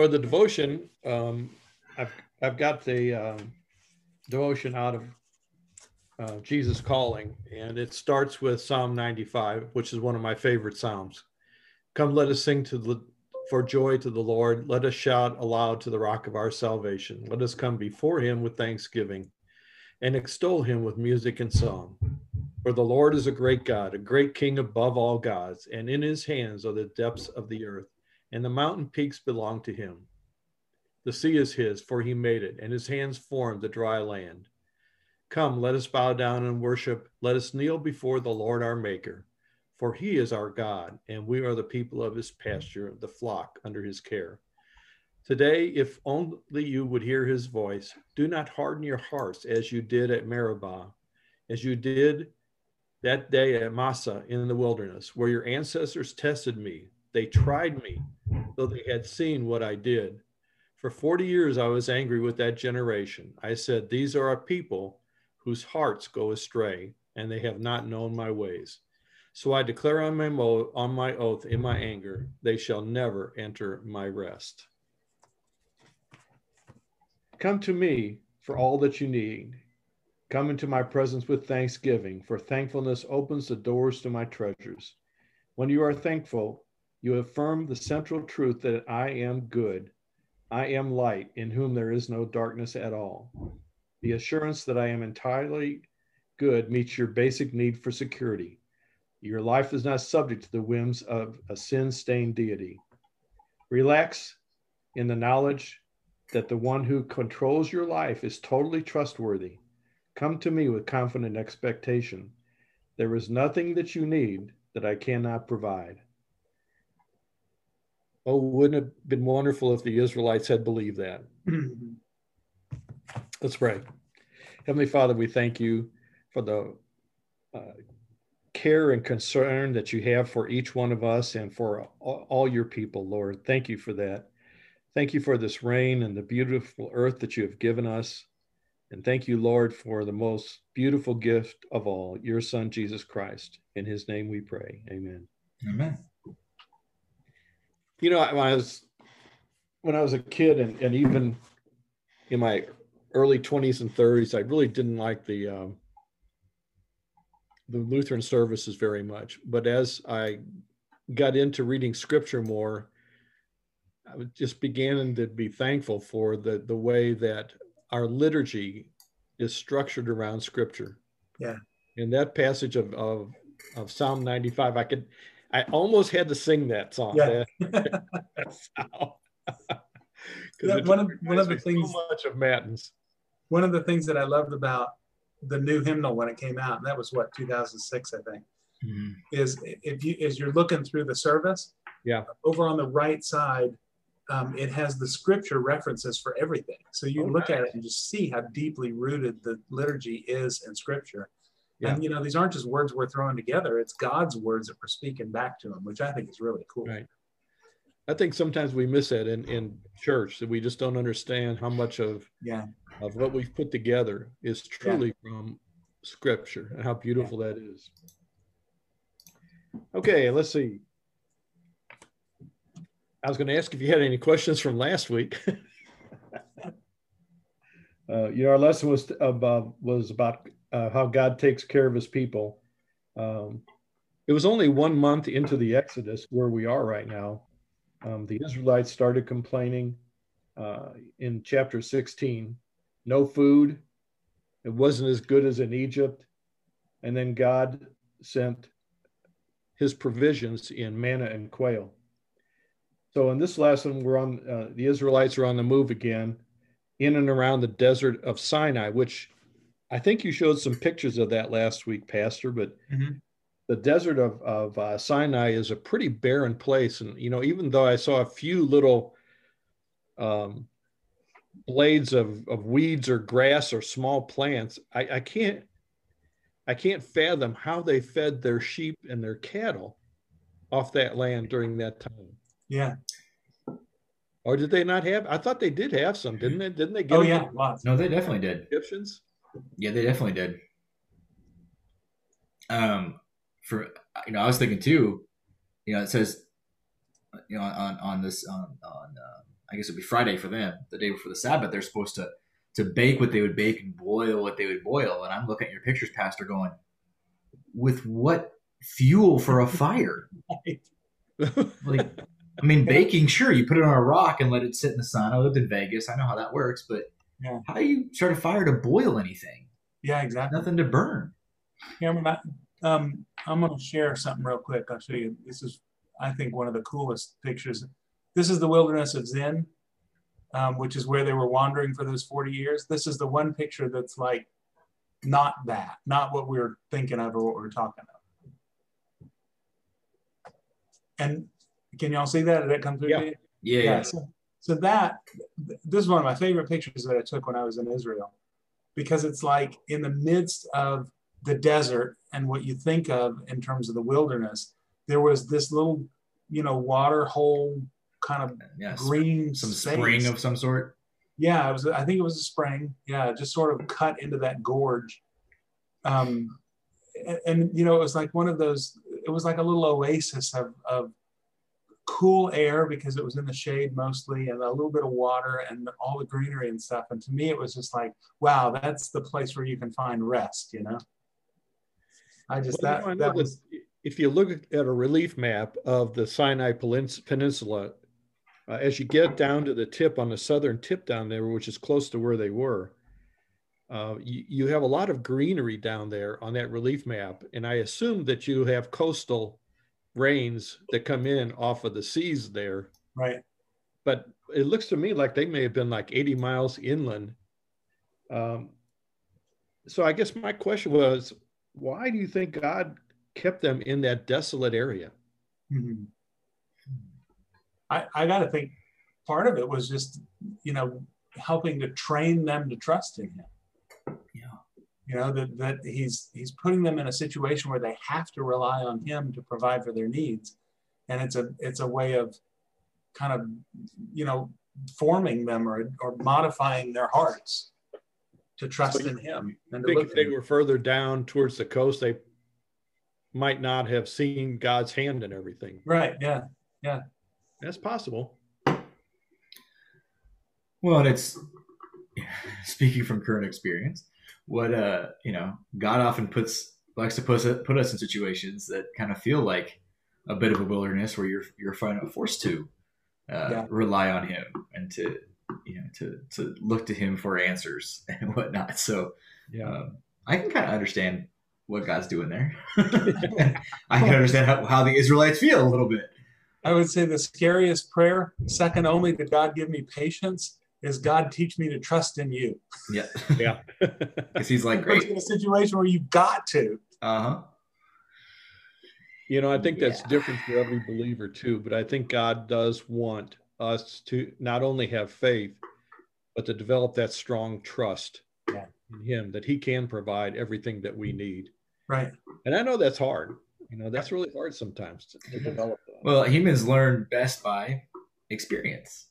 for the devotion, um, I've I've got the um, devotion out of uh, Jesus Calling, and it starts with Psalm 95, which is one of my favorite psalms. Come, let us sing to the for joy to the Lord. Let us shout aloud to the rock of our salvation. Let us come before him with thanksgiving and extol him with music and song. For the Lord is a great God, a great king above all gods, and in his hands are the depths of the earth, and the mountain peaks belong to him. The sea is his, for he made it, and his hands formed the dry land. Come, let us bow down and worship. Let us kneel before the Lord our Maker. For he is our God, and we are the people of his pasture, the flock under his care. Today, if only you would hear his voice, do not harden your hearts as you did at Meribah, as you did that day at Massah in the wilderness, where your ancestors tested me. They tried me, though they had seen what I did. For 40 years I was angry with that generation. I said, These are a people whose hearts go astray, and they have not known my ways. So I declare on my, mo- on my oath in my anger, they shall never enter my rest. Come to me for all that you need. Come into my presence with thanksgiving, for thankfulness opens the doors to my treasures. When you are thankful, you affirm the central truth that I am good. I am light, in whom there is no darkness at all. The assurance that I am entirely good meets your basic need for security. Your life is not subject to the whims of a sin stained deity. Relax in the knowledge that the one who controls your life is totally trustworthy. Come to me with confident expectation. There is nothing that you need that I cannot provide. Oh, wouldn't it have been wonderful if the Israelites had believed that? Let's pray. Heavenly Father, we thank you for the uh, care and concern that you have for each one of us and for all your people, Lord. Thank you for that. Thank you for this rain and the beautiful earth that you have given us. And thank you, Lord, for the most beautiful gift of all, your Son, Jesus Christ. In his name we pray. Amen. Amen. You know, when I was when I was a kid and, and even in my early 20s and 30s, I really didn't like the um, the Lutheran services very much. But as I got into reading scripture more, I just began to be thankful for the, the way that our liturgy is structured around scripture. Yeah. In that passage of, of, of Psalm 95, I could, I almost had to sing that song. Yeah. Yeah, one of, one of the things, so much of Matins. One of the things that I loved about the new hymnal when it came out, and that was what 2006, I think. Mm-hmm. Is if you as you're looking through the service, yeah, over on the right side, um, it has the scripture references for everything. So you okay. look at it and just see how deeply rooted the liturgy is in scripture. Yeah. And you know, these aren't just words we're throwing together; it's God's words that we're speaking back to Him, which I think is really cool. Right. I think sometimes we miss that in, in church that we just don't understand how much of yeah of what we've put together is truly yeah. from scripture and how beautiful yeah. that is. Okay, let's see. I was going to ask if you had any questions from last week. uh, you know, our lesson was about was about uh, how God takes care of His people. Um, it was only one month into the Exodus where we are right now. Um, the Israelites started complaining uh, in chapter 16 no food. It wasn't as good as in Egypt. And then God sent his provisions in manna and quail. So in this lesson, we're on uh, the Israelites are on the move again, in and around the desert of Sinai, which I think you showed some pictures of that last week, Pastor. But mm-hmm. the desert of of uh, Sinai is a pretty barren place, and you know, even though I saw a few little um, blades of, of weeds or grass or small plants. I, I can't I can't fathom how they fed their sheep and their cattle off that land during that time. Yeah. Or did they not have? I thought they did have some, didn't they? Didn't they get? Oh yeah, lots. No, they definitely did. Egyptians. Yeah, they definitely did. Um, for you know, I was thinking too. You know, it says, you know, on on this on on uh, I guess it'd be Friday for them, the day before the Sabbath. They're supposed to to bake what they would bake and boil what they would boil. And I'm looking at your pictures, Pastor, going, with what fuel for a fire? like, I mean, baking, sure, you put it on a rock and let it sit in the sun. I lived in Vegas. I know how that works, but Yeah. how do you start a fire to boil anything? Yeah, exactly. Nothing to burn. Cameron, I'm, um, I'm going to share something real quick. I'll show you. This is, I think, one of the coolest pictures. This is the wilderness of Zin, um, which is where they were wandering for those 40 years. This is the one picture that's like not that, not what we were thinking of or what we are talking of. And can y'all see that? Did that come through? Yeah. Yeah, yeah. yeah. So, so that this is one of my favorite pictures that I took when I was in Israel, because it's like in the midst of the desert and what you think of in terms of the wilderness, there was this little, you know, water hole kind of yeah. green Some space. spring of some sort. Yeah, it was. I think it was a spring. Yeah, just sort of cut into that gorge. Um, and, and you know, it was like one of those. It was like a little oasis of of cool air because it was in the shade mostly, and a little bit of water and all the greenery and stuff. And to me, it was just like, wow, that's the place where you can find rest. You know. I just Well, that you know, I that was if you look at a relief map of the Sinai Peninsula, uh, as you get down to the tip on the southern tip down there, which is close to where they were, uh, you, you have a lot of greenery down there on that relief map. And I assume that you have coastal rains that come in off of the seas there. right. But it looks to me like they may have been like 80 miles inland. Um, so I guess my question was, why do you think God kept them in that desolate area? Mhm. I, I got to think part of it was just, you know, helping to train them to trust in him. Yeah. You know, that, that he's he's putting them in a situation where they have to rely on him to provide for their needs. And it's a it's a way of kind of, you know, forming them or, or modifying their hearts to trust So in him I and think if they him. were further down towards the coast, they might not have seen God's hand in everything. Right, yeah, yeah. That's possible. Well, and it's speaking from current experience. What uh, you know, God often puts likes to put us, put us in situations that kind of feel like a bit of a wilderness where you're you're forced to uh, Yeah. rely on Him and to you know to to look to Him for answers and whatnot. So um, I can kind of understand what God's doing there. I can understand how, how the Israelites feel a little bit. I would say the scariest prayer, second only to God give me patience, is God teach me to trust in you. Yeah, Yeah. because He's like, great. in a situation where you've got to. Uh huh. You know, I think that's Yeah. different for every believer too, but I think God does want us to not only have faith, but to develop that strong trust Yeah. in Him that He can provide everything that we need. Right. And I know that's hard. You know, that's really hard sometimes to, to develop that. Well, humans learn best by experience.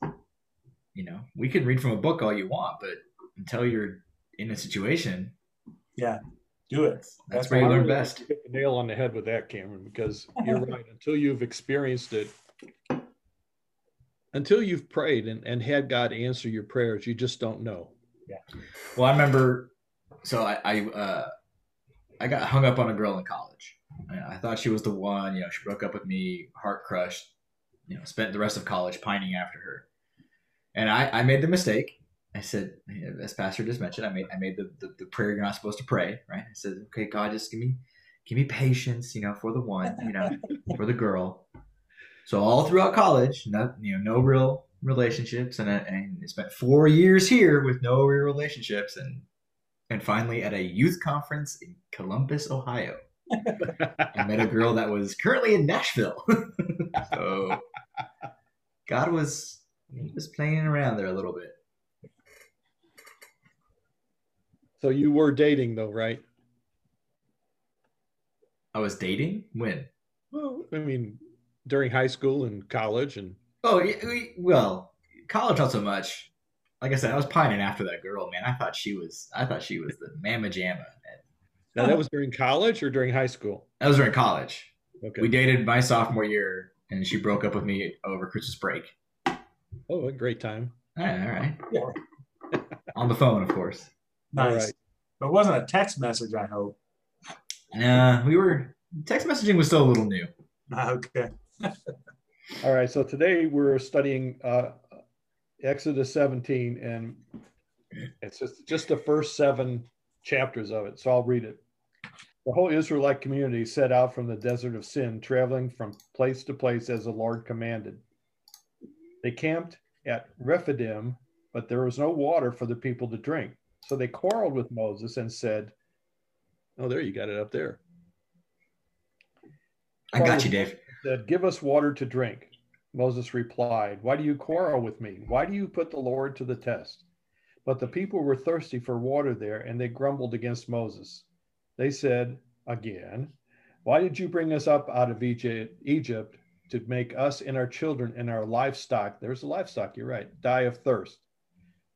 You know, we can read from a book all you want, but until you're in a situation, yeah, Do it. that's, That's where you learn really best. hit the nail on the head with that, Cameron, because you're right. Until you've experienced it, until you've prayed and, and had God answer your prayers, you just don't know. Yeah. Well, I remember, so I I, uh, I got hung up on a girl in college. I, I thought she was the one. You know, she broke up with me, heart crushed. You know, spent the rest of college pining after her, and I I made the mistake. I said, as Pastor just mentioned, I made I made the, the, the prayer you're not supposed to pray, right? I said, okay, God, just give me give me patience, you know, for the one, you know, for the girl. So all throughout college, no, you know, no real relationships, and I, and I spent four years here with no real relationships, and and finally at a youth conference in Columbus, Ohio, I met a girl that was currently in Nashville. so God was he was playing around there a little bit. So you were dating though, right? I was dating when? Well, I mean, during high school and college and Oh, well, college not so much. Like I said, I was pining after that girl, man. I thought she was, I thought she was the mamma jamma. Now that was during college or during high school? that was during college. Okay. We dated my sophomore year, and she broke up with me over Christmas break. Oh, a great time. All right. All right. Yeah. On the phone, of course. Nice. Right. But it wasn't a text message, I hope. Yeah, we were text messaging was still a little new. Okay. All right. So today we're studying uh, Exodus 17, and it's just, just the first seven chapters of it. So I'll read it. The whole Israelite community set out from the desert of Sin, traveling from place to place as the Lord commanded. They camped at Rephidim, but there was no water for the people to drink. So they quarreled with Moses and said, Oh, there you got it up there. I got you, Dave. Said, Give us water to drink. Moses replied, Why do you quarrel with me? Why do you put the Lord to the test? But the people were thirsty for water there, and they grumbled against Moses. They said again, Why did you bring us up out of Egypt to make us and our children and our livestock, there's the livestock, you're right, die of thirst?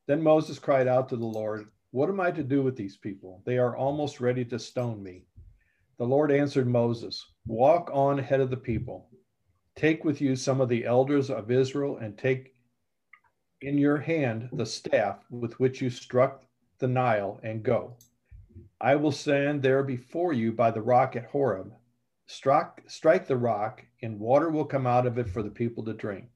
Then Moses cried out to the Lord, What am I to do with these people? They are almost ready to stone me. The Lord answered Moses, Walk on ahead of the people. Take with you some of the elders of Israel and take in your hand the staff with which you struck the Nile and go. I will stand there before you by the rock at Horeb. Strike, strike the rock, and water will come out of it for the people to drink.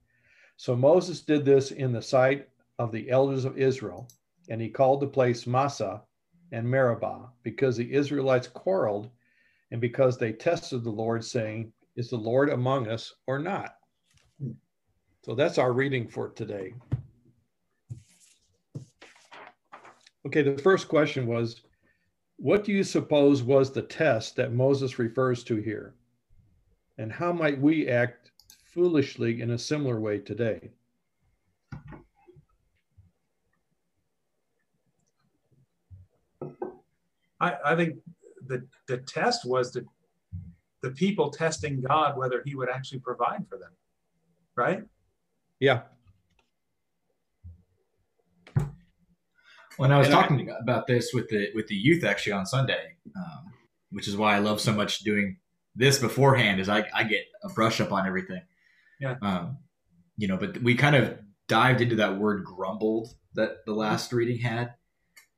So Moses did this in the sight of the elders of Israel, and he called the place Massah and Meribah, because the Israelites quarreled and because they tested the Lord, saying, Is the Lord among us or not? So that's our reading for today. Okay, the first question was what do you suppose was the test that Moses refers to here? And how might we act foolishly in a similar way today? I, I think the, the test was the, the people testing God whether he would actually provide for them, right? Yeah. When I was and talking I, about this with the with the youth actually on Sunday, um, which is why I love so much doing this beforehand, is I, I get a brush up on everything. Yeah. Um, you know, but we kind of dived into that word grumbled that the last reading had.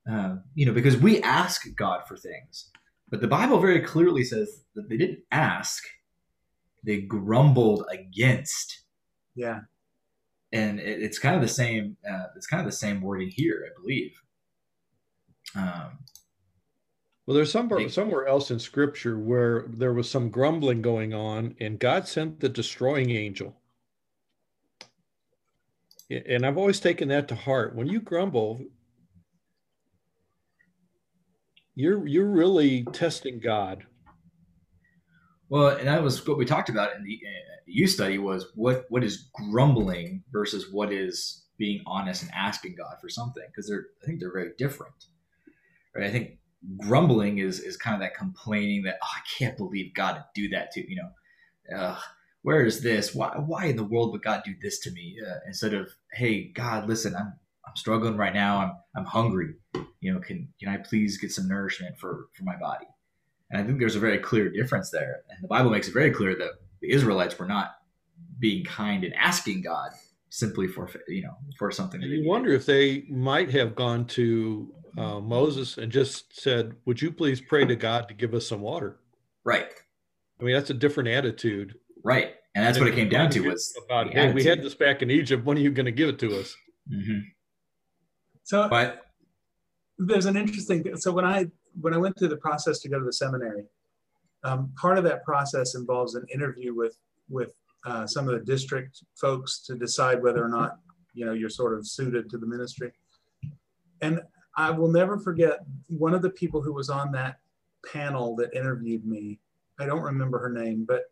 Um, you know, because we ask God for things, but the Bible very clearly says that they didn't ask; they grumbled against. Yeah. And it, it's kind of the same. Uh, it's kind of the same wording here, I believe. Um, well, there's somewhere somewhere else in Scripture where there was some grumbling going on, and God sent the destroying angel. And I've always taken that to heart. When you grumble, you're you're really testing God. Well, and that was what we talked about in the uh, youth study was what what is grumbling versus what is being honest and asking God for something because they're I think they're very different right? I think grumbling is is kind of that complaining that oh, I can't believe God would do that to you know, uh, where is this? Why why in the world would God do this to me? Uh, instead of hey God, listen, I'm I'm struggling right now. I'm I'm hungry. You know, can can I please get some nourishment for for my body? And I think there's a very clear difference there, and the Bible makes it very clear that the Israelites were not being kind and asking God simply for you know for something. you wonder if they might have gone to uh, Moses and just said, "Would you please pray to God to give us some water?" Right. I mean, that's a different attitude. Right, and that's and what it came down to was about, "Hey, attitude. we had this back in Egypt. When are you going to give it to us?" Mm-hmm. So, but there's an interesting. So when I when I went through the process to go to the seminary, um, part of that process involves an interview with with uh, some of the district folks to decide whether or not you know you're sort of suited to the ministry. And I will never forget one of the people who was on that panel that interviewed me. I don't remember her name, but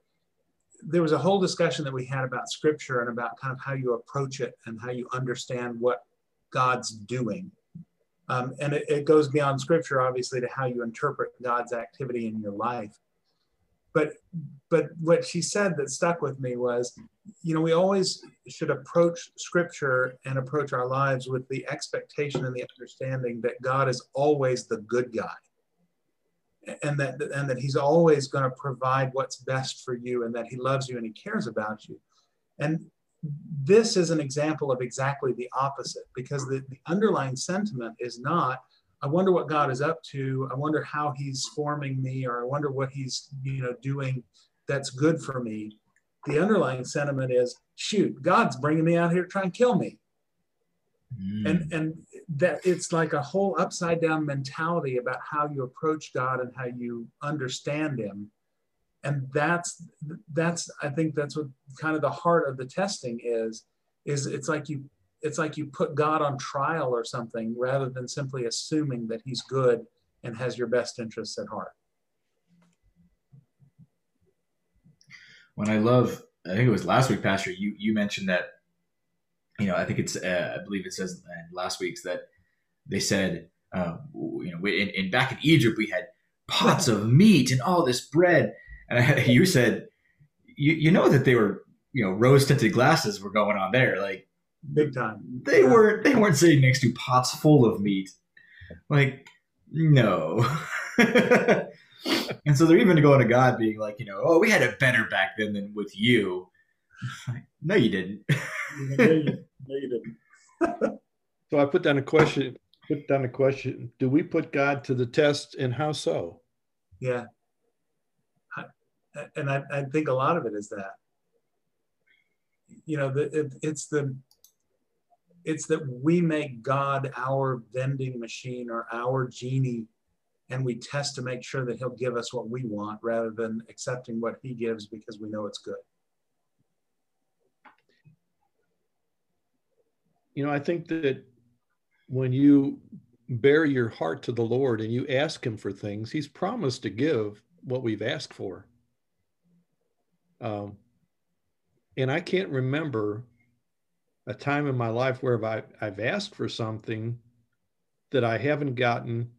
there was a whole discussion that we had about scripture and about kind of how you approach it and how you understand what God's doing. Um, and it, it, goes beyond scripture, obviously, to how you interpret God's activity in your life. But but what she said that stuck with me was, you know, we always should approach scripture and approach our lives with the expectation and the understanding that God is always the good guy. And that and that he's always going to provide what's best for you and that he loves you and he cares about you. And this is an example of exactly the opposite because the, the underlying sentiment is not i wonder what god is up to. I wonder how he's forming me or i wonder what he's you know doing that's good for me. The underlying sentiment is shoot god's bringing me out here to try and kill me. Mm. and and that it's like a whole upside down mentality about how you approach god and how you understand him. And that's that's i think that's what kind of the heart of the testing is is it's like you it's like you put god on trial or something rather than simply assuming that he's good and has your best interests at heart when i love i think it was last week pastor you you mentioned that you know i think it's uh, i believe it says last week's that they said uh, you know in, in back in egypt we had pots of meat and all this bread and I, you said, you, you know that they were, you know, rose tinted glasses were going on there. Like big time. They yeah. weren't, they weren't sitting next to pots full of meat. Like, no. and so they're even going to God being like, you know, oh, we had it better back then than with you. no, you didn't. no, you, no, you didn't. so I put down a question. Put down a question. Do we put God to the test, and how so? Yeah, and I, I think a lot of it is that you know the, it, it's the it's that we make god our vending machine or our genie and we test to make sure that he'll give us what we want rather than accepting what he gives because we know it's good. You know i think that when you bare your heart to the lord and you ask him for things he's promised to give what we've asked for. Um, and I can't remember a time in my life where I, I've asked for something that I haven't gotten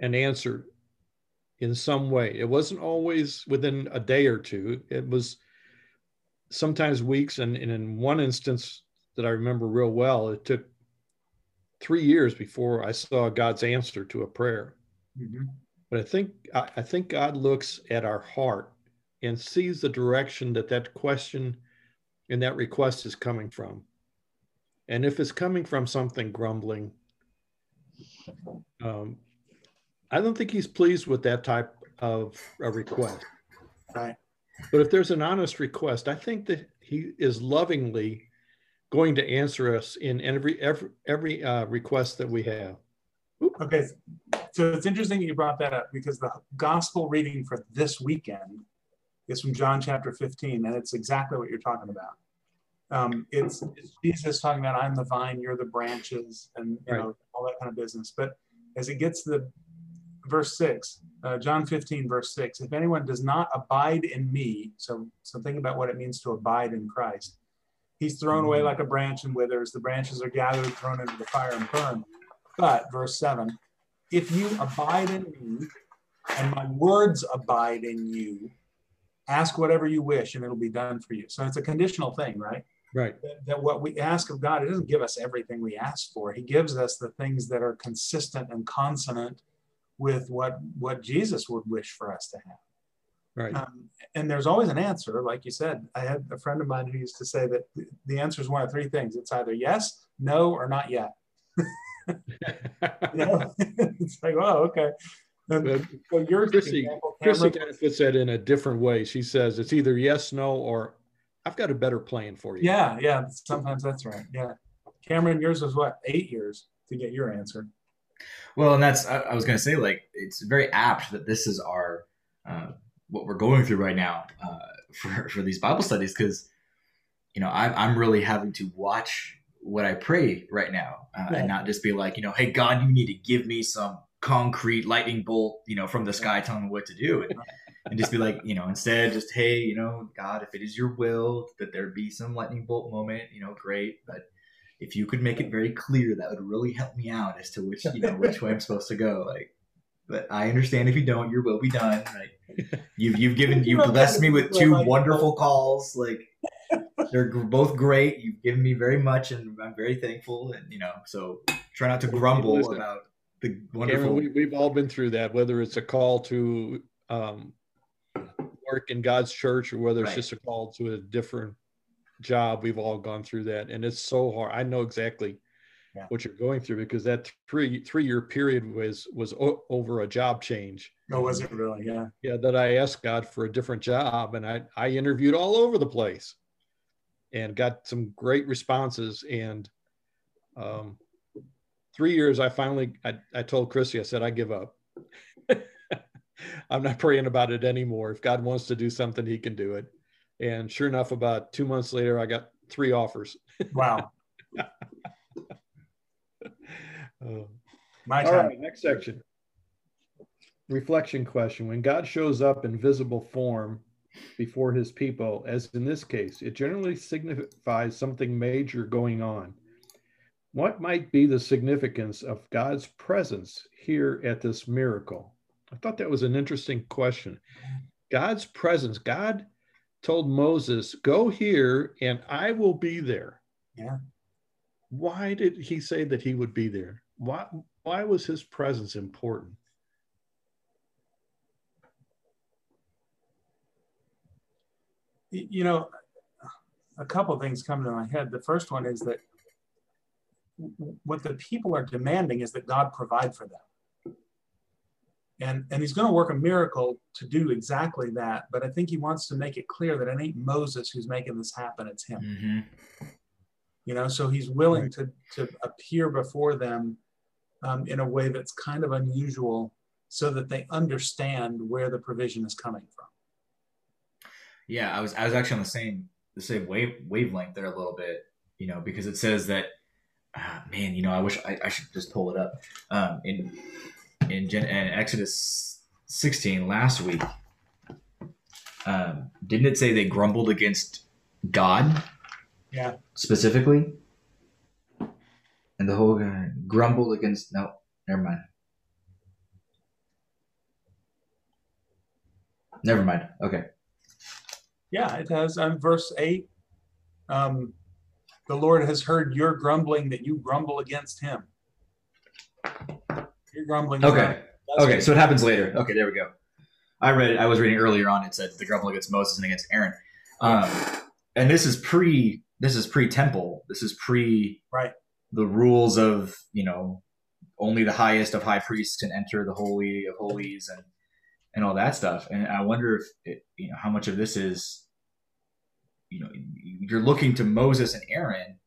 an answer in some way. It wasn't always within a day or two. It was sometimes weeks. And, and in one instance that I remember real well, it took three years before I saw God's answer to a prayer. Mm-hmm. But I think I, I think God looks at our heart and sees the direction that that question and that request is coming from. And if it's coming from something grumbling, um, I don't think he's pleased with that type of a request. Right. But if there's an honest request, I think that he is lovingly going to answer us in every every every uh, request that we have. Oop. Okay, so it's interesting you brought that up because the gospel reading for this weekend is from John chapter 15, and it's exactly what you're talking about. Um, it's, it's, Jesus talking about, I'm the vine, you're the branches, and you right. know all that kind of business. But as it gets to the verse six, uh, John 15, verse six, if anyone does not abide in me, so so think about what it means to abide in Christ. He's thrown away mm-hmm. like a branch and withers. The branches are gathered, thrown into the fire and burned. But verse seven, if you abide in me, and my words abide in you, ask whatever you wish and it'll be done for you. So it's a conditional thing, right? Right. That, that, what we ask of God, it doesn't give us everything we ask for. He gives us the things that are consistent and consonant with what what Jesus would wish for us to have. Right. Um, and there's always an answer, like you said. I had a friend of mine who used to say that the answer is one of three things: it's either yes, no, or not yet. you know? it's like, oh, okay. And so your Chrissy, Chrissy kind of puts that in a different way. She says it's either yes, no, or I've got a better plan for you. Yeah, yeah. Sometimes that's right. Yeah. Cameron, yours was what, eight years to get your answer. Well, and that's I, I was going to say like it's very apt that this is our uh, what we're going through right now uh, for for these Bible studies because you know I'm I'm really having to watch what I pray right now uh, yeah. and not just be like you know hey God you need to give me some concrete lightning bolt, you know, from the sky telling me what to do. And, and just be like, you know, instead just, hey, you know, God, if it is your will that there be some lightning bolt moment, you know, great. But if you could make it very clear, that would really help me out as to which, you know, which way I'm supposed to go. Like, but I understand if you don't, your will be done. Like, you've you've given you blessed me with two wonderful calls. Like, they're both great. You've given me very much, and I'm very thankful. And you know, so try not to grumble about the wonderful. we, have all been through that, whether it's a call to um, work in God's church or whether it's right. just a call to a different job. We've all gone through that, and it's so hard. I know exactly yeah. what you're going through because that three three year period was was o- over a job change. Oh, was it really? Yeah. Yeah, that I asked God for a different job, and I I interviewed all over the place, and got some great responses. And um, three years, I finally I, I told Christy, I said I give up. I'm not praying about it anymore. If God wants to do something, He can do it. And sure enough, about two months later, I got three offers. Wow. Uh, My time. All right, next section. Reflection question. When God shows up in visible form before his people, as in this case, it generally signifies something major going on. What might be the significance of God's presence here at this miracle? I thought that was an interesting question. God's presence, God told Moses, Go here and I will be there. Yeah. Why did he say that he would be there? Why, why was his presence important? You know, a couple things come to my head. The first one is that what the people are demanding is that God provide for them. And, and he's going to work a miracle to do exactly that. But I think he wants to make it clear that it ain't Moses who's making this happen, it's him. Mm-hmm. You know, so he's willing to, to appear before them um, in a way that's kind of unusual so that they understand where the provision is coming from. Yeah, I was I was actually on the same the same wave wavelength there a little bit, you know, because it says that uh, man, you know, I wish I, I should just pull it up. Um, in in, Gen, in Exodus 16 last week, um, didn't it say they grumbled against God? Yeah. Specifically? and the whole guy grumbled against. No, never mind. Never mind. Okay. Yeah, it has. Um, verse eight. Um, the Lord has heard your grumbling that you grumble against Him. You're grumbling. Okay. Okay, so it happens later. Okay, there we go. I read it. I was reading earlier on. It said the grumble against Moses and against Aaron. Um, and this is pre. This is pre temple. This is pre. Right the rules of you know only the highest of high priests can enter the holy of holies and and all that stuff. And I wonder if it, you know how much of this is you know you're looking to Moses and Aaron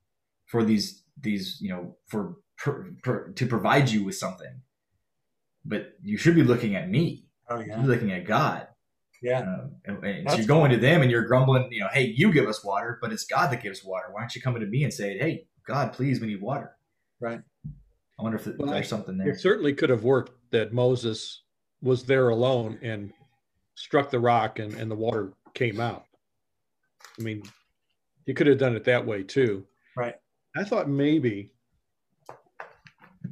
for these these you know for per, per, to provide you with something, but you should be looking at me. Oh yeah, you're looking at God. Yeah, um, and, and so you're going to them and you're grumbling. You know, hey, you give us water, but it's God that gives water. Why aren't you coming to me and saying, hey, God, please, we need water. Right. I wonder if well, there's something there. It certainly could have worked that Moses was there alone and struck the rock and, and the water came out. I mean, he could have done it that way too. Right. I thought maybe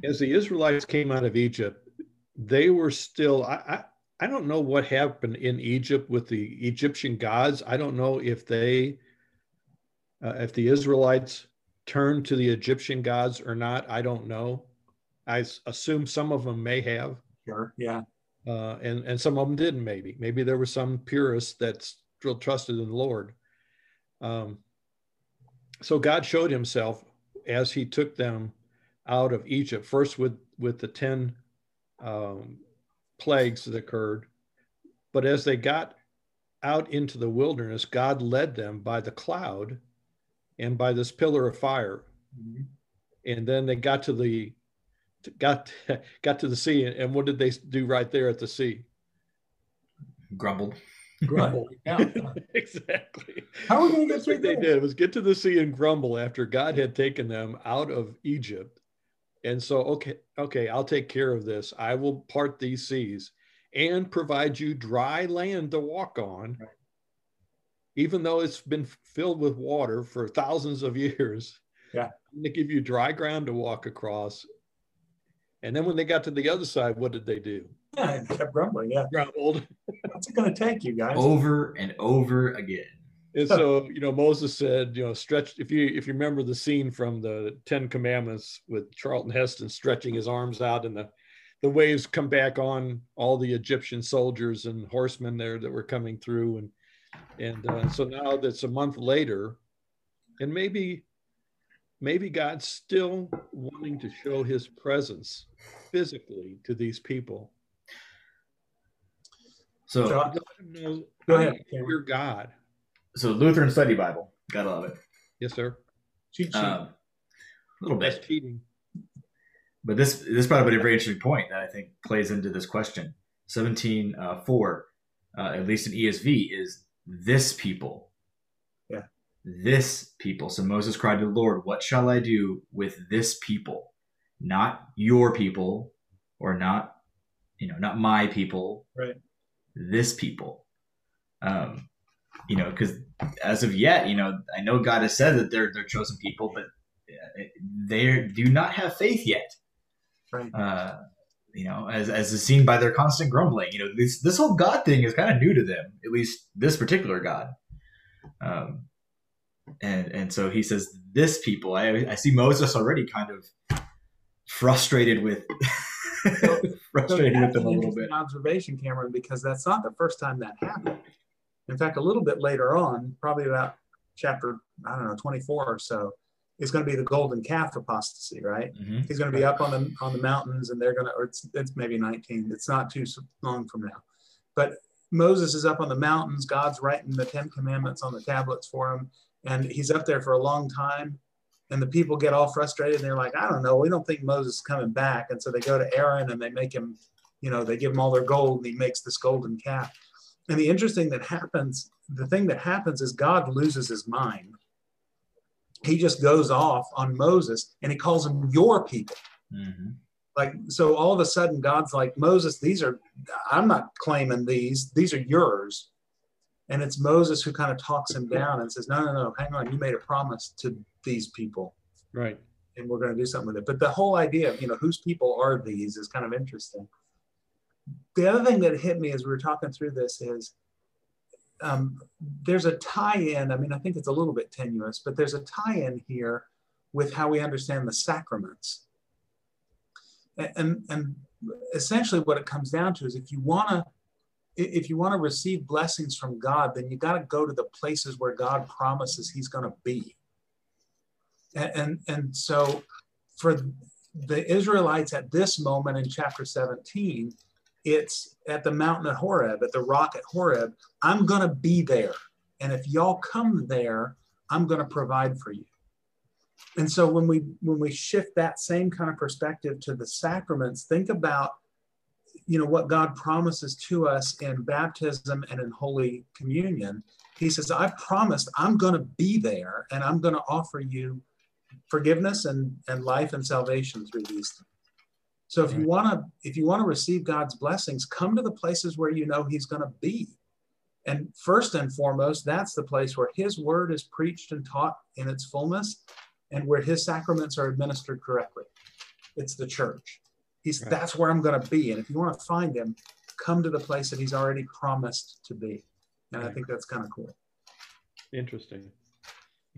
as the Israelites came out of Egypt, they were still, I, I, I don't know what happened in Egypt with the Egyptian gods. I don't know if they, uh, if the Israelites turned to the Egyptian gods or not, I don't know. I assume some of them may have. Sure. Yeah. Uh, and and some of them didn't. Maybe maybe there were some purists that still trusted in the Lord. Um, so God showed Himself as He took them out of Egypt, first with with the ten um, plagues that occurred, but as they got out into the wilderness, God led them by the cloud and by this pillar of fire. Mm-hmm. And then they got to the got got to the sea, and what did they do right there at the sea? Grumbled. Grumble. Yeah. exactly. How are we going to get through? They did was get to the sea and grumble after God had taken them out of Egypt. And so, okay, okay, I'll take care of this. I will part these seas and provide you dry land to walk on. Right even though it's been filled with water for thousands of years. Yeah. They give you dry ground to walk across. And then when they got to the other side, what did they do? Yeah, kept grumbling. Yeah. Grumbled. What's it going to take you guys? Over and over again. And so, you know, Moses said, you know, stretch. If you if you remember the scene from the Ten Commandments with Charlton Heston stretching his arms out, and the the waves come back on all the Egyptian soldiers and horsemen there that were coming through, and and uh, so now that's a month later, And maybe, maybe God's still wanting to show his presence physically to these people. So, so know, go ahead. Your God. So Lutheran Study Bible, gotta love it. Yes, sir. Cheat sheet. Um, a little bit. That's cheating. But this this brought up a very interesting point that I think plays into this question. Seventeen uh, four, uh, at least in ESV, is this people. Yeah. This people. So Moses cried to the Lord, "What shall I do with this people? Not your people, or not, you know, not my people. Right. This people." Um, you know, because as of yet, you know, I know God has said that they're they're chosen people, but they do not have faith yet. Right. Uh, you know, as, as is seen by their constant grumbling. You know, this this whole God thing is kind of new to them, at least this particular God. Um, and and so he says, "This people." I I see Moses already kind of frustrated with. so with them a little bit. Observation, Cameron because that's not the first time that happened. In fact, a little bit later on, probably about chapter I don't know 24 or so, is going to be the golden calf apostasy, right? Mm-hmm. He's going to be up on the on the mountains, and they're going to, or it's, it's maybe 19. It's not too long from now, but Moses is up on the mountains. God's writing the Ten Commandments on the tablets for him, and he's up there for a long time. And the people get all frustrated, and they're like, "I don't know. We don't think Moses is coming back." And so they go to Aaron, and they make him, you know, they give him all their gold, and he makes this golden calf. And the interesting that happens, the thing that happens is God loses his mind he just goes off on Moses and he calls them your people. Mm-hmm. Like, so all of a sudden, God's like, Moses, these are, I'm not claiming these, these are yours. And it's Moses who kind of talks him down and says, no, no, no, hang on, you made a promise to these people. Right. And we're going to do something with it. But the whole idea of, you know, whose people are these is kind of interesting. The other thing that hit me as we were talking through this is um, there's a tie-in. I mean, I think it's a little bit tenuous, but there's a tie-in here with how we understand the sacraments. And, and essentially what it comes down to is if you want to if you want to receive blessings from God, then you got to go to the places where God promises he's going to be. And, and, and so for the Israelites at this moment in chapter 17, it's at the mountain at Horeb, at the rock at Horeb. I'm going to be there. And if y'all come there, I'm going to provide for you. And so when we when we shift that same kind of perspective to the sacraments, think about you know what God promises to us in baptism and in holy communion. He says, I promised I'm going to be there and I'm going to offer you forgiveness and, and life and salvation through these things. So if you want to if you want to receive God's blessings, come to the places where you know he's going to be. And first and foremost, that's the place where his word is preached and taught in its fullness and where his sacraments are administered correctly. It's the church. He's right. that's where I'm going to be. And if you want to find him, come to the place that he's already promised to be. And right. I think that's kind of cool. Interesting.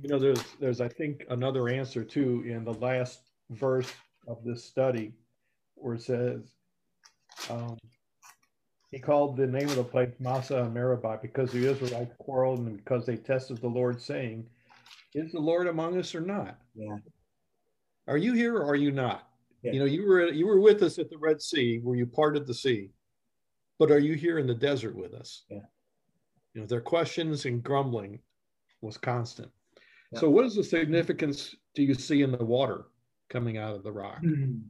You know, there's there's I think another answer too in the last verse of this study where it says, um, he called the name of the place Massah and Meribah because the Israelites quarreled and because they tested the Lord, saying, Is the Lord among us or not? Yeah. Are you here or are you not? Yeah. You know, you were you were with us at the Red Sea where you parted the sea, but are you here in the desert with us? Yeah. You know, their questions and grumbling was constant. Yeah. So, what is the significance do you see in the water coming out of the rock? Mm-hmm.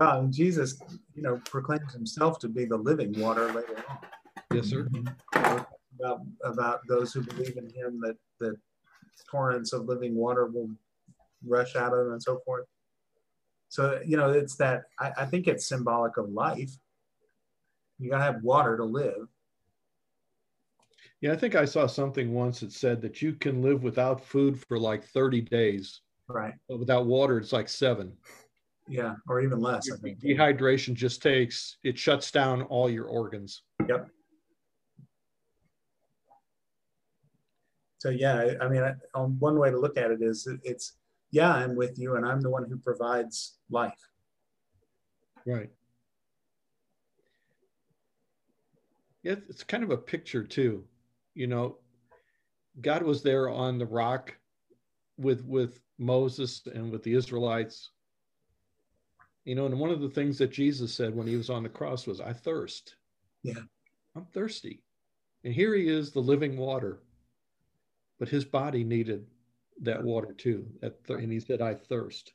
Well, Jesus, you know, proclaims himself to be the living water later on. Yes, sir. About, about those who believe in him that, that torrents of living water will rush out of them and so forth. So, you know, it's that, I, I think it's symbolic of life. You got to have water to live. Yeah, I think I saw something once that said that you can live without food for like 30 days. Right. But without water, it's like seven. Yeah, or even less. I think. Dehydration just takes it shuts down all your organs. Yep. So yeah, I, mean, on um, one way to look at it is it's yeah, I'm with you, and I'm the one who provides life. Right. Yeah, it's kind of a picture too. You know, God was there on the rock with with Moses and with the Israelites. You know, and one of the things that Jesus said when he was on the cross was, I thirst. Yeah. I'm thirsty. And here he is, the living water. But his body needed that water too. That th- and he said, I thirst.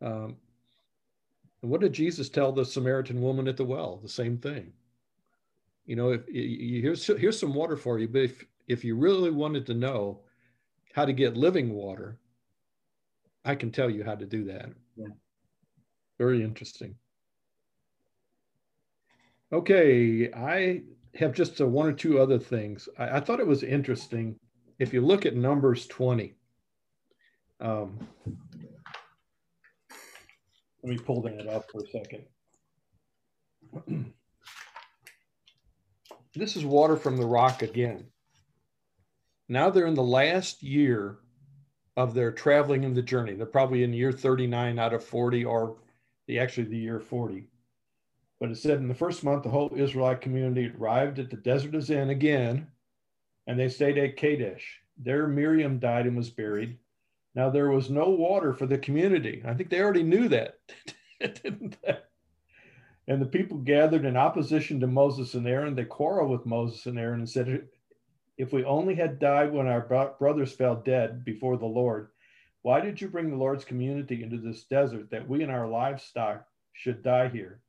Um, and what did Jesus tell the Samaritan woman at the well? The same thing. You know, if you, here's here's some water for you, but if if you really wanted to know how to get living water, I can tell you how to do that. Yeah. Very interesting. Okay, I have just a one or two other things. I, I, thought it was interesting. If you look at Numbers 20, um, let me pull that up for a second. this is water from the rock again. Now they're in the last year of their traveling in the journey. They're probably in year 39 out of 40, or the actually the year 40. But it said in the first month, the whole Israelite community arrived at the desert of Zin again, and they stayed at Kadesh. There, Miriam died and was buried. Now there was no water for the community. I think they already knew that, didn't they? And the people gathered in opposition to Moses and Aaron. They quarreled with Moses and Aaron and said, If we only had died when our brothers fell dead before the Lord, why did you bring the Lord's community into this desert that we and our livestock should die here?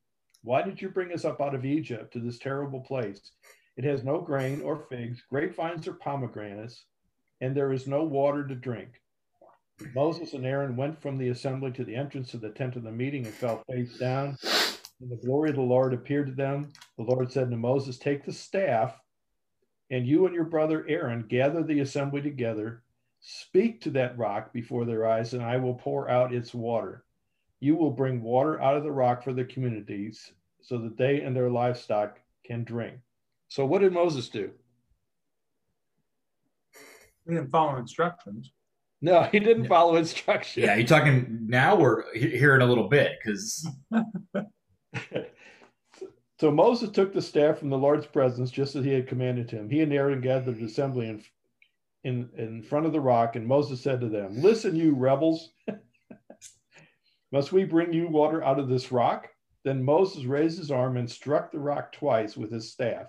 Why did you bring us up out of Egypt to this terrible place? It has no grain or figs, grapevines or pomegranates, and there is no water to drink. Moses and Aaron went from the assembly to the entrance of the tent of the meeting and fell face down. And the glory of the Lord appeared to them. The Lord said to Moses, Take the staff, and you and your brother Aaron gather the assembly together. Speak to that rock before their eyes, and I will pour out its water. You will bring water out of the rock for the communities so that they and their livestock can drink. So, what did Moses do? He didn't follow instructions. No, he didn't follow instructions. Yeah, you're talking now or here in a little bit? Because so Moses took the staff from the Lord's presence just as he had commanded him. He and Aaron gathered the assembly in, in, in front of the rock, and Moses said to them, Listen, you rebels. Must we bring you water out of this rock? Then Moses raised his arm and struck the rock twice with his staff.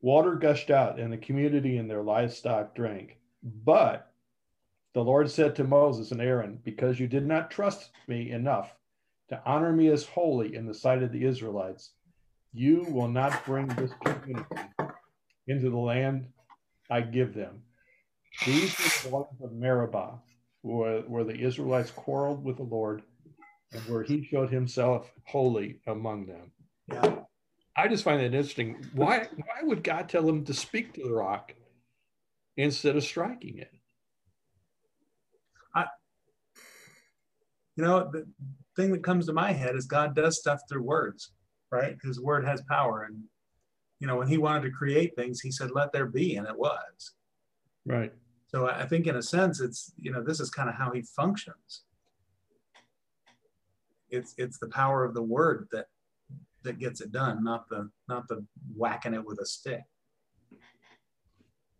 Water gushed out, and the community and their livestock drank. But the Lord said to Moses and Aaron, Because you did not trust me enough to honor me as holy in the sight of the Israelites, you will not bring this community into the land I give them. These are the waters of Meribah, where, where the Israelites quarreled with the Lord and where he showed himself holy among them. Yeah. I just find that interesting. Why, why would God tell him to speak to the rock instead of striking it? I, you know, the thing that comes to my head is God does stuff through words, right? His word has power. And, you know, when he wanted to create things, he said, let there be, and it was. Right. So I think in a sense, it's, you know, this is kind of how he functions. It's, it's the power of the word that, that gets it done, not the, not the whacking it with a stick.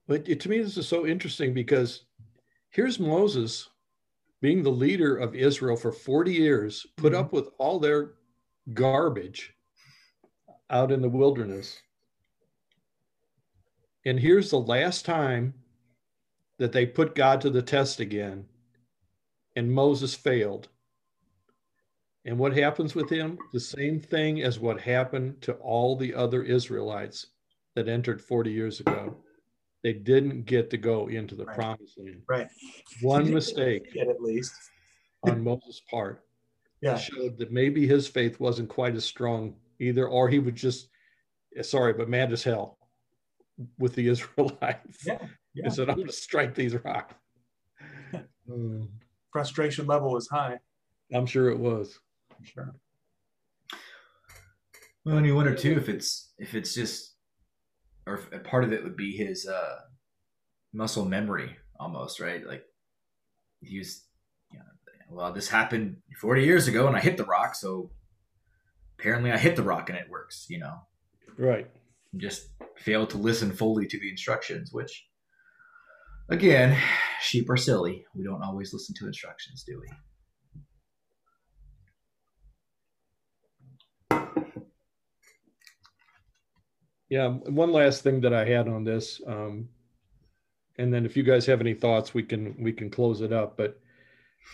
But to me, this is so interesting because here's Moses being the leader of Israel for 40 years, put mm-hmm. up with all their garbage out in the wilderness. And here's the last time that they put God to the test again, and Moses failed. And what happens with him? The same thing as what happened to all the other Israelites that entered 40 years ago they didn't get to go into the right. promised land. Right. One mistake at least on Moses' part. Yeah. Showed that maybe his faith wasn't quite as strong either, or he was just sorry, but mad as hell with the Israelites. Yeah. yeah. He said, I'm gonna strike these rocks. Frustration level was high. I'm sure it was. Sure. Well, and you wonder too if it's if it's just or part of it would be his uh, muscle memory almost, right? Like he was, you know, well, this happened 40 years ago and I hit the rock, so apparently I hit the rock and it works, you know? Right. just fail to listen fully to the instructions, which, again, sheep are silly. We don't always listen to instructions, do we? Yeah, one last thing that I had on this, um, and then if you guys have any thoughts, we can we can close it up. But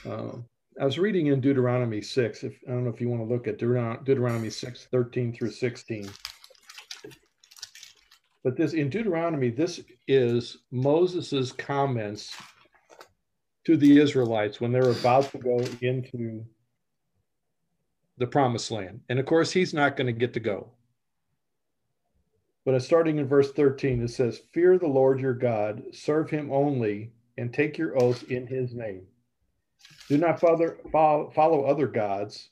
uh, I was reading in Deuteronomy six. If I don't know if you want to look at Deuteronomy 6, 13 through sixteen. But this in Deuteronomy, this is Moses's comments to the Israelites when they're about to go into the promised land. And of course, he's not going to get to go. But starting in verse 13, it says, Fear the Lord your God, serve him only, and take your oaths in his name. Do not follow, other gods,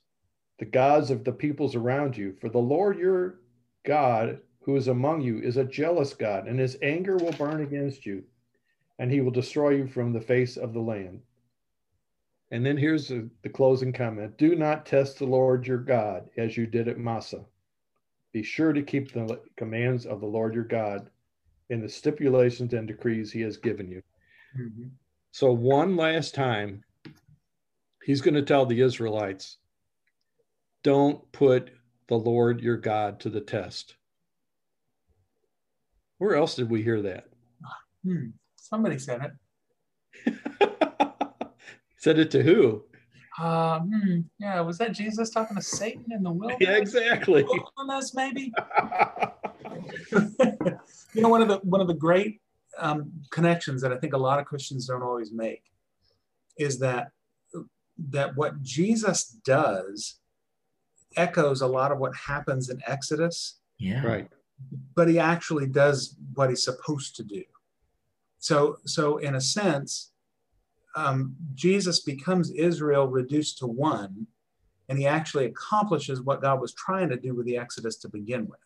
the gods of the peoples around you, for the Lord your God who is among you is a jealous God, and his anger will burn against you, and he will destroy you from the face of the land. And then here's the, closing comment Do not test the Lord your God as you did at Massah. Be sure to keep the commands of the Lord your God in the stipulations and decrees he has given you. Mm-hmm. So, one last time, he's going to tell the Israelites don't put the Lord your God to the test. Where else did we hear that? Hmm. Somebody said it. said it to who? Uh, hmm, yeah, was that Jesus talking to Satan in the wilderness? Yeah, exactly. Wilderness, maybe. you know, one of the one of the great um, connections that I think a lot of Christians don't always make is that that what Jesus does echoes a lot of what happens in Exodus. Yeah. Right but he actually does what he's supposed to do. So, so in a sense, um, Jesus becomes Israel reduced to one, and he actually accomplishes what God was trying to do with the Exodus to begin with.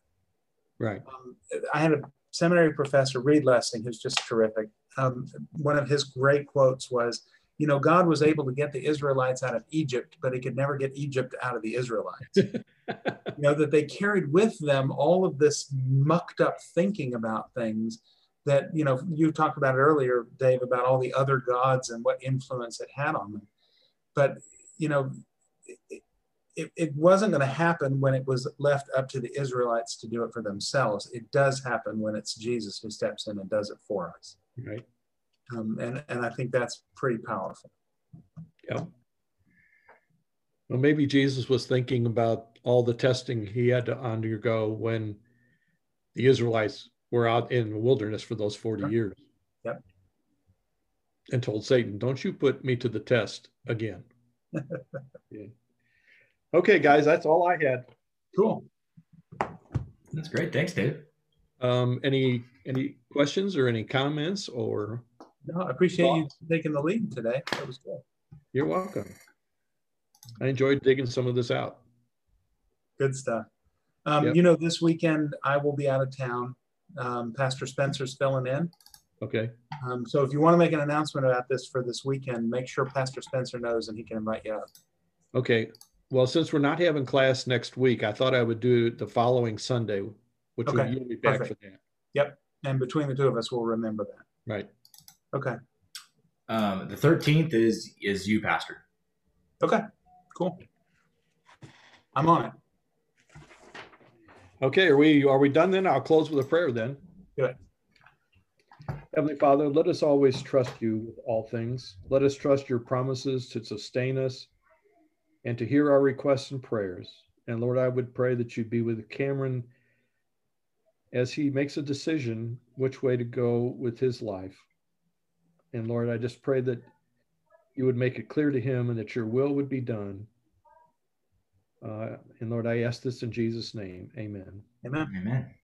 Right. Um, I had a seminary professor, Reed Lessing, who's just terrific. Um, one of his great quotes was, you know, God was able to get the Israelites out of Egypt, but he could never get Egypt out of the Israelites. you know, that they carried with them all of this mucked up thinking about things that, you know, you talked about it earlier, Dave, about all the other gods and what influence it had on them. But, you know, it, it, it wasn't going to happen when it was left up to the Israelites to do it for themselves. It does happen when it's Jesus who steps in and does it for us. Right. Um, and, and I think that's pretty powerful. Yeah. Well, maybe Jesus was thinking about all the testing he had to undergo when the Israelites were out in the wilderness for those 40 years. Yep. And told Satan, don't you put me to the test again. yeah. Okay, guys, that's all I had. Cool. That's great. Thanks, Dave. Um, any any questions or any comments or no, I appreciate you taking the lead today. That was good. You're welcome. I enjoyed digging some of this out. Good stuff. Um, yep. You know, this weekend I will be out of town. Um, Pastor Spencer's filling in. Okay. Um, so if you want to make an announcement about this for this weekend, make sure Pastor Spencer knows and he can invite you up. Okay. Well, since we're not having class next week, I thought I would do the following Sunday, which okay. would you'll be back Perfect. for that. Yep. And between the two of us, we'll remember that. Right. Okay. Um, the thirteenth is is you, Pastor. Okay. Cool. I'm on it. Okay, are we are we done then? I'll close with a prayer then. Good. Heavenly Father, let us always trust you with all things. Let us trust your promises to sustain us and to hear our requests and prayers. And Lord, I would pray that you be with Cameron as he makes a decision which way to go with his life. And Lord, I just pray that you would make it clear to him and that your will would be done. Uh, and Lord, I ask this in Jesus' name. Amen. Amen. Amen.